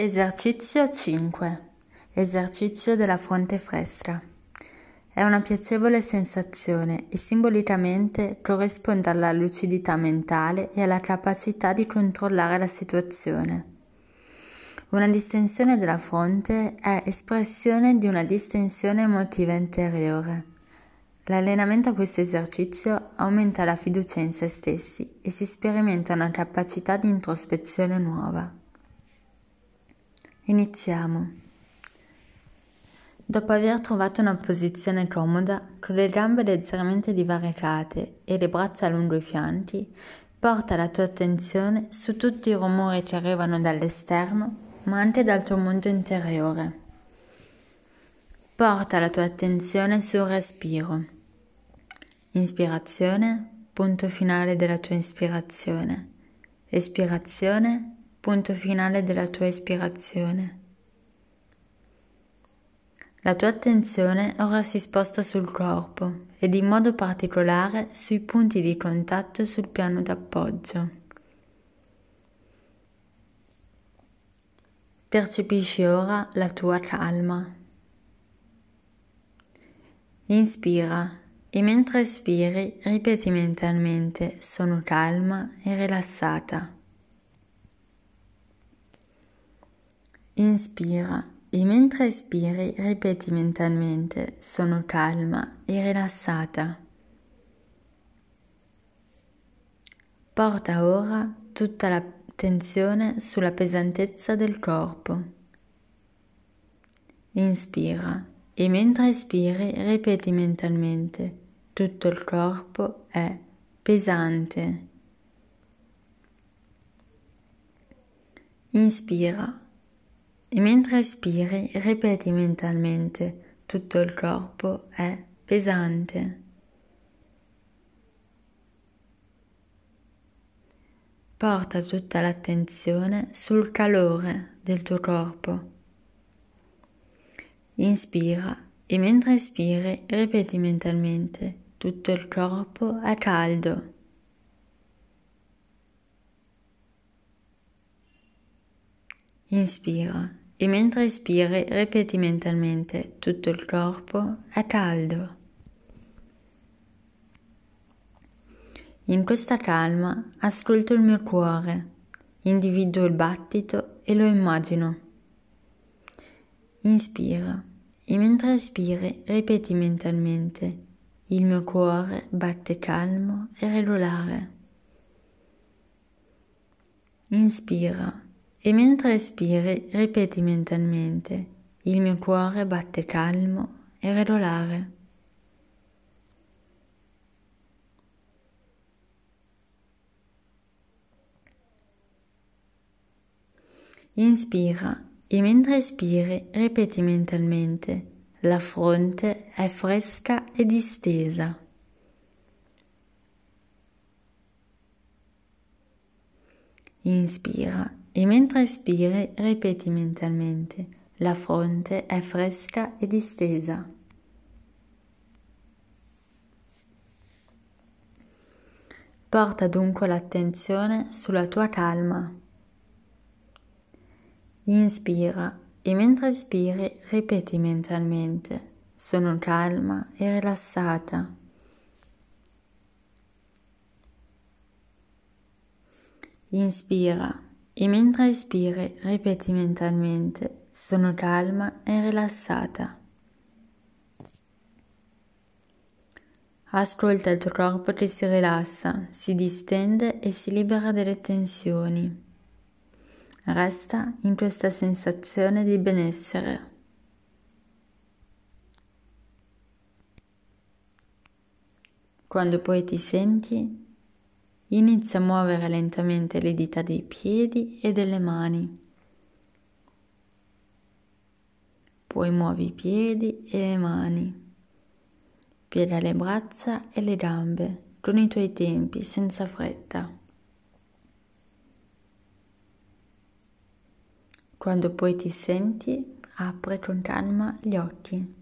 Esercizio 5. Esercizio della fronte fresca. È una piacevole sensazione e simbolicamente corrisponde alla lucidità mentale e alla capacità di controllare la situazione. Una distensione della fronte è espressione di una distensione emotiva interiore. L'allenamento a questo esercizio aumenta la fiducia in se stessi e si sperimenta una capacità di introspezione nuova. Iniziamo. Dopo aver trovato una posizione comoda, con le gambe leggermente divaricate e le braccia lungo i fianchi, porta la tua attenzione su tutti i rumori che arrivano dall'esterno, ma anche dal tuo mondo interiore. Porta la tua attenzione sul respiro. Ispirazione, punto finale della tua ispirazione. Espirazione, punto finale della tua ispirazione. La tua attenzione ora si sposta sul corpo ed in modo particolare sui punti di contatto sul piano d'appoggio. Percepisci ora la tua calma. Inspira e mentre espiri ripeti mentalmente sono calma e rilassata. Inspira e mentre espiri ripeti mentalmente sono calma e rilassata. Porta ora tutta l'attenzione sulla pesantezza del corpo. Inspira e mentre espiri ripeti mentalmente tutto il corpo è pesante. Inspira e mentre espiri ripeti mentalmente tutto il corpo è pesante. Porta tutta l'attenzione sul calore del tuo corpo. Inspira e mentre espiri ripeti mentalmente tutto il corpo è caldo. Inspira e mentre espiri ripeti mentalmente tutto il corpo è caldo. In questa calma ascolto il mio cuore, individuo il battito e lo immagino. Inspira e mentre espiri ripeti mentalmente il mio cuore batte calmo e regolare. Inspira e mentre espiri ripeti mentalmente il mio cuore batte calmo e regolare. Inspira e mentre espiri ripeti mentalmente la fronte è fresca e distesa. Inspira e mentre espiri ripeti mentalmente la fronte è fresca e distesa. Porta dunque l'attenzione sulla tua calma. Inspira e mentre espiri ripeti mentalmente sono calma e rilassata. Inspira e mentre espiri ripeti mentalmente sono calma e rilassata. Ascolta il tuo corpo che si rilassa, si distende e si libera delle tensioni. Resta in questa sensazione di benessere. Quando poi ti senti Inizia a muovere lentamente le dita dei piedi e delle mani. Poi muovi i piedi e le mani. Piega le braccia e le gambe con i tuoi tempi, senza fretta. Quando poi ti senti, apri con calma gli occhi.